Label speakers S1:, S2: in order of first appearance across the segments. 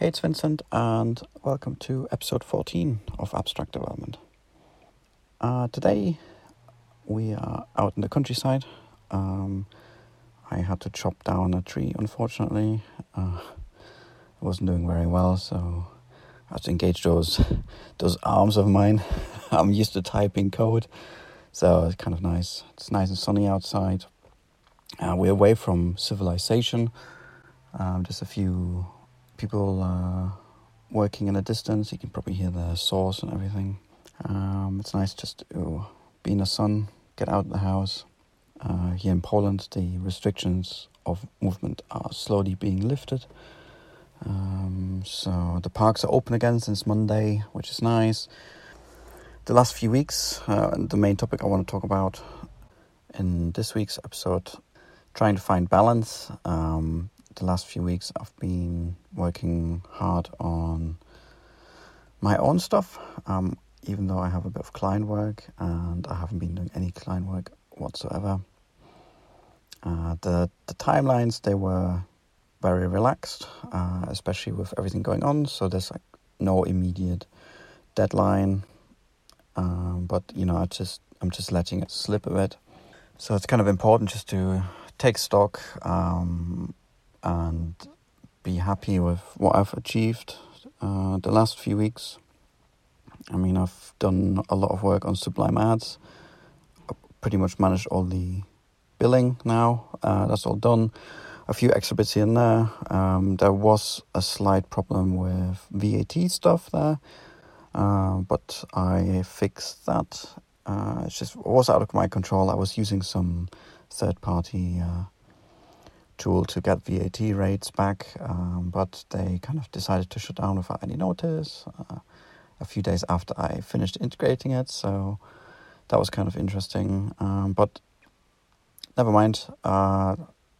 S1: Hey, it's Vincent, and welcome to episode 14 of Abstract Development. Uh, today, we are out in the countryside. Um, I had to chop down a tree, unfortunately. Uh, it wasn't doing very well, so I had to engage those those arms of mine. I'm used to typing code, so it's kind of nice. It's nice and sunny outside. Uh, we're away from civilization. Um, just a few people uh, working in a distance. You can probably hear the saws and everything. Um, it's nice just to be in the sun, get out of the house. Uh, here in Poland, the restrictions of movement are slowly being lifted. Um, so the parks are open again since Monday, which is nice. The last few weeks, uh, the main topic I want to talk about in this week's episode, trying to find balance. Um, the last few weeks I've been working hard on my own stuff, um, even though I have a bit of client work and I haven't been doing any client work whatsoever. Uh, the the timelines they were very relaxed, uh, especially with everything going on. So there's like no immediate deadline, um, but you know I just I'm just letting it slip a bit. So it's kind of important just to take stock, um, and be happy with what I've achieved uh, the last few weeks. I mean, I've done a lot of work on Sublime Ads. I pretty much managed all the billing now. Uh, that's all done. A few extra bits here and there. Um, there was a slight problem with VAT stuff there, uh, but I fixed that. Uh, it just was out of my control. I was using some third-party uh, tool to get VAT rates back, um, but they kind of decided to shut down without any notice uh, a few days after I finished integrating it. So that was kind of interesting. Um, but never mind. Uh,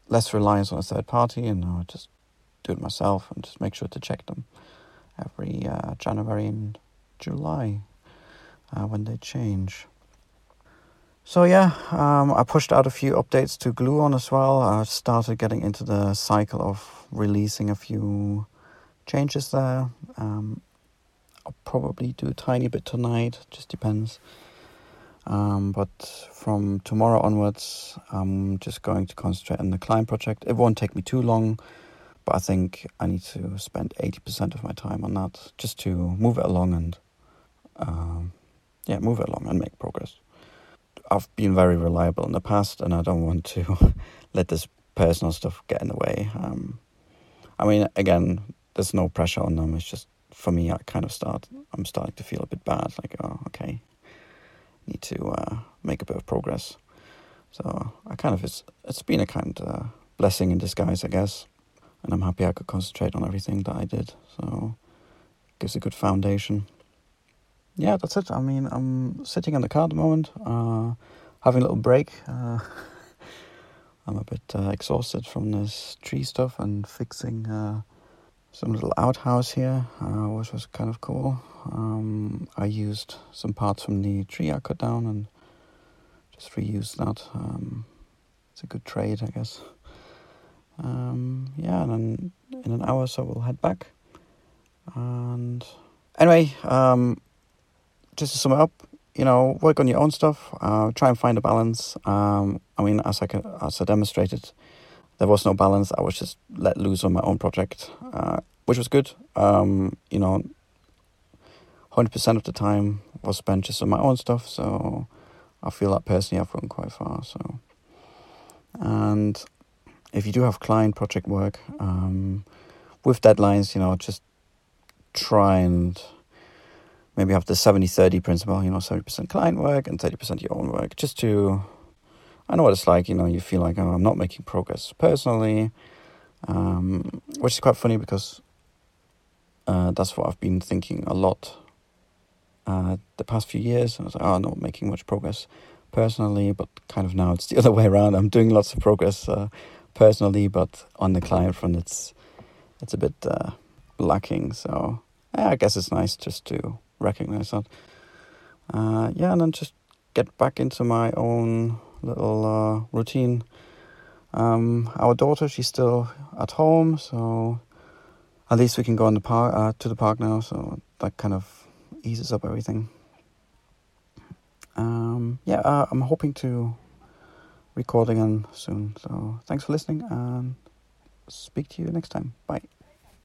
S1: less reliance on a third party, and I'll just do it myself and just make sure to check them every uh, January and July uh, when they change. So yeah, um, I pushed out a few updates to Gluon as well. I started getting into the cycle of releasing a few changes there. Um, I'll probably do a tiny bit tonight, just depends. Um, but from tomorrow onwards, I'm just going to concentrate on the client project. It won't take me too long, but I think I need to spend 80% of my time on that just to move it along and, um, yeah, move it along and make progress. I've been very reliable in the past, and I don't want to let this personal stuff get in the way. Um, I mean, again, there's no pressure on them. It's just for me, I kind of start. I'm starting to feel a bit bad. Like, oh, okay, need to uh, make a bit of progress. So I kind of it's it's been a kind of uh, blessing in disguise, I guess. And I'm happy I could concentrate on everything that I did. So gives a good foundation yeah, that's it. I mean, I'm sitting in the car at the moment, uh, having a little break. Uh, I'm a bit uh, exhausted from this tree stuff and fixing uh, some little outhouse here, uh, which was kind of cool. Um, I used some parts from the tree I cut down and just reused that. Um, it's a good trade, I guess. Um, yeah, and then in an hour or so we'll head back. And anyway, um, just to sum it up, you know, work on your own stuff. Uh, try and find a balance. Um, I mean, as I can, as I demonstrated, there was no balance. I was just let loose on my own project, uh, which was good. Um, you know, hundred percent of the time was spent just on my own stuff. So I feel that personally, I've gone quite far. So, and if you do have client project work um, with deadlines, you know, just try and maybe have the 70 30 principle, you know, 70% client work and 30% your own work, just to, I know what it's like, you know, you feel like, oh, I'm not making progress personally, um, which is quite funny because uh, that's what I've been thinking a lot uh, the past few years. And I was like, oh, I'm not making much progress personally, but kind of now it's the other way around. I'm doing lots of progress uh, personally, but on the client front, it's it's a bit uh, lacking. So yeah, I guess it's nice just to recognize that. Uh, yeah, and then just get back into my own little uh, routine. Um, our daughter, she's still at home, so at least we can go on the park uh, to the park now, so that kind of eases up everything. Um, yeah, uh, I'm hoping to record again soon. So thanks for listening, and speak to you next time. Bye.